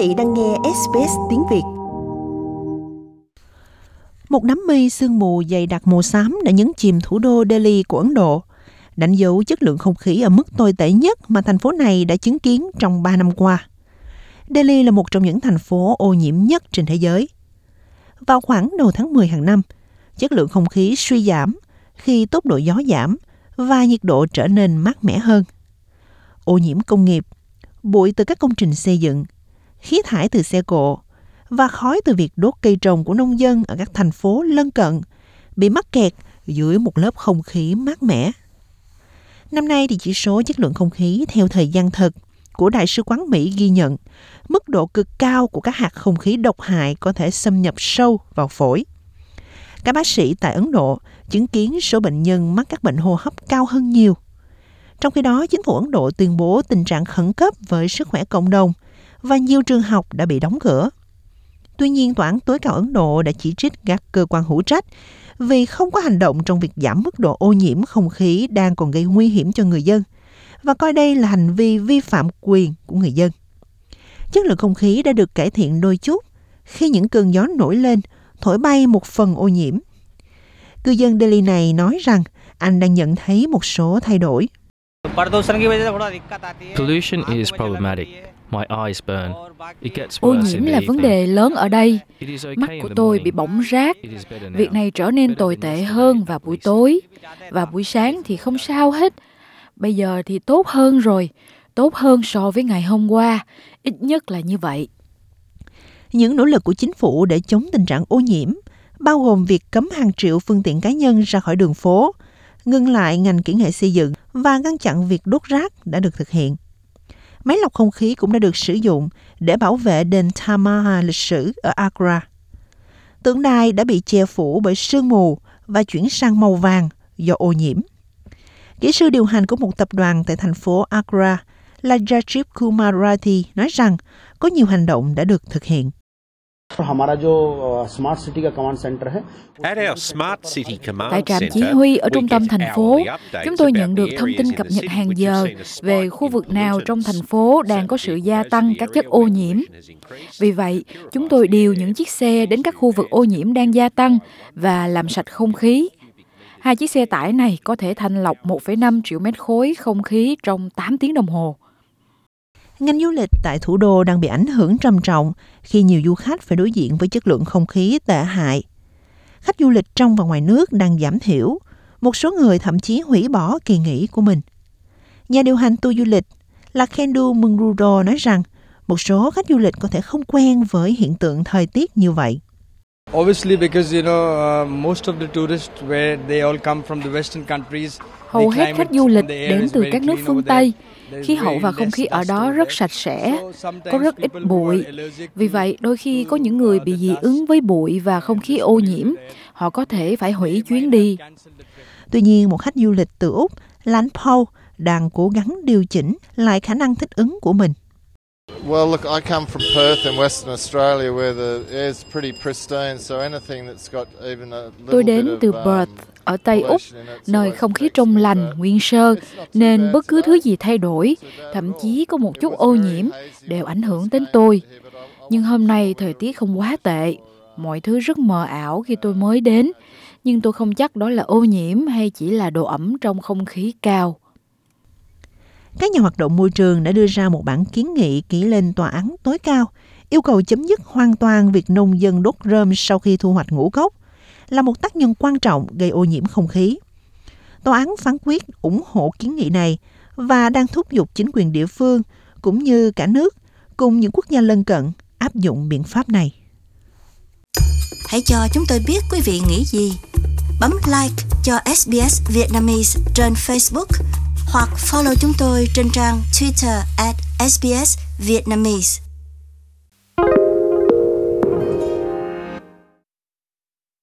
vị đang nghe SBS tiếng Việt. Một nắm mây sương mù dày đặc màu xám đã nhấn chìm thủ đô Delhi của Ấn Độ, đánh dấu chất lượng không khí ở mức tồi tệ nhất mà thành phố này đã chứng kiến trong 3 năm qua. Delhi là một trong những thành phố ô nhiễm nhất trên thế giới. Vào khoảng đầu tháng 10 hàng năm, chất lượng không khí suy giảm khi tốc độ gió giảm và nhiệt độ trở nên mát mẻ hơn. Ô nhiễm công nghiệp, bụi từ các công trình xây dựng, khí thải từ xe cộ và khói từ việc đốt cây trồng của nông dân ở các thành phố lân cận bị mắc kẹt dưới một lớp không khí mát mẻ. Năm nay thì chỉ số chất lượng không khí theo thời gian thực của Đại sứ quán Mỹ ghi nhận mức độ cực cao của các hạt không khí độc hại có thể xâm nhập sâu vào phổi. Các bác sĩ tại Ấn Độ chứng kiến số bệnh nhân mắc các bệnh hô hấp cao hơn nhiều. Trong khi đó, chính phủ Ấn Độ tuyên bố tình trạng khẩn cấp với sức khỏe cộng đồng và nhiều trường học đã bị đóng cửa. Tuy nhiên, Tòa án tối cao Ấn Độ đã chỉ trích các cơ quan hữu trách vì không có hành động trong việc giảm mức độ ô nhiễm không khí đang còn gây nguy hiểm cho người dân và coi đây là hành vi vi phạm quyền của người dân. Chất lượng không khí đã được cải thiện đôi chút khi những cơn gió nổi lên thổi bay một phần ô nhiễm. Cư dân Delhi này nói rằng anh đang nhận thấy một số thay đổi. Pollution is problematic. My eyes burn. It gets Ô worse nhiễm in the là vấn đề lớn ở đây. It is okay Mắt của tôi bị bỏng rát. It is better Việc này trở nên tồi tệ hơn vào buổi tối. Và buổi sáng thì không sao hết. Bây giờ thì tốt hơn rồi. Tốt hơn so với ngày hôm qua. Ít nhất là như vậy. Những nỗ lực của chính phủ để chống tình trạng ô nhiễm bao gồm việc cấm hàng triệu phương tiện cá nhân ra khỏi đường phố, ngừng lại ngành kỹ nghệ xây dựng và ngăn chặn việc đốt rác đã được thực hiện. Máy lọc không khí cũng đã được sử dụng để bảo vệ đền Taj Mahal lịch sử ở Agra. Tượng đài đã bị che phủ bởi sương mù và chuyển sang màu vàng do ô nhiễm. Kỹ sư điều hành của một tập đoàn tại thành phố Agra là Rajiv Kumarati nói rằng có nhiều hành động đã được thực hiện. Tại trạm chỉ huy ở trung tâm thành phố, chúng tôi nhận được thông tin in cập nhật city hàng giờ về khu vực nào trong thành phố đang có sự gia tăng các chất ô nhiễm. Vì vậy, chúng tôi điều những chiếc xe đến các khu vực ô nhiễm đang gia tăng và làm sạch không khí. Hai chiếc xe tải này có thể thanh lọc 1,5 triệu mét khối không khí trong 8 tiếng đồng hồ. Ngành du lịch tại thủ đô đang bị ảnh hưởng trầm trọng khi nhiều du khách phải đối diện với chất lượng không khí tệ hại. Khách du lịch trong và ngoài nước đang giảm thiểu, một số người thậm chí hủy bỏ kỳ nghỉ của mình. Nhà điều hành tour du lịch là Kendu Mungrudo nói rằng một số khách du lịch có thể không quen với hiện tượng thời tiết như vậy. Hầu the hết khách du lịch đến từ các nước phương. Tây. Khí hậu very và không khí ở đó rất there. sạch sẽ, có rất ít people who are bụi. allergic Vì to- vậy, đôi khi có những người uh, bị the dị dust ứng với bụi và không khí ô nhiễm. Họ có thể phải hủy chuyến đi. Tuy nhiên, một khách du lịch từ Úc, Lan Paul, đang cố gắng điều chỉnh lại khả năng thích ứng của mình. Well, look, I come from Perth in Western Australia where the air's pretty pristine, so anything that's got even a little Tôi bit đến of, từ um, Perth, ở Tây Úc, nơi không khí trong lành, nguyên sơ, nên bất cứ thứ gì thay đổi, thậm chí có một chút ô nhiễm, đều ảnh hưởng đến tôi. Nhưng hôm nay thời tiết không quá tệ, mọi thứ rất mờ ảo khi tôi mới đến, nhưng tôi không chắc đó là ô nhiễm hay chỉ là độ ẩm trong không khí cao. Các nhà hoạt động môi trường đã đưa ra một bản kiến nghị ký lên tòa án tối cao, yêu cầu chấm dứt hoàn toàn việc nông dân đốt rơm sau khi thu hoạch ngũ cốc, là một tác nhân quan trọng gây ô nhiễm không khí. Tòa án phán quyết ủng hộ kiến nghị này và đang thúc giục chính quyền địa phương cũng như cả nước cùng những quốc gia lân cận áp dụng biện pháp này. Hãy cho chúng tôi biết quý vị nghĩ gì. Bấm like cho SBS Vietnamese trên Facebook hoặc follow chúng tôi trên trang Twitter at SBS Vietnamese.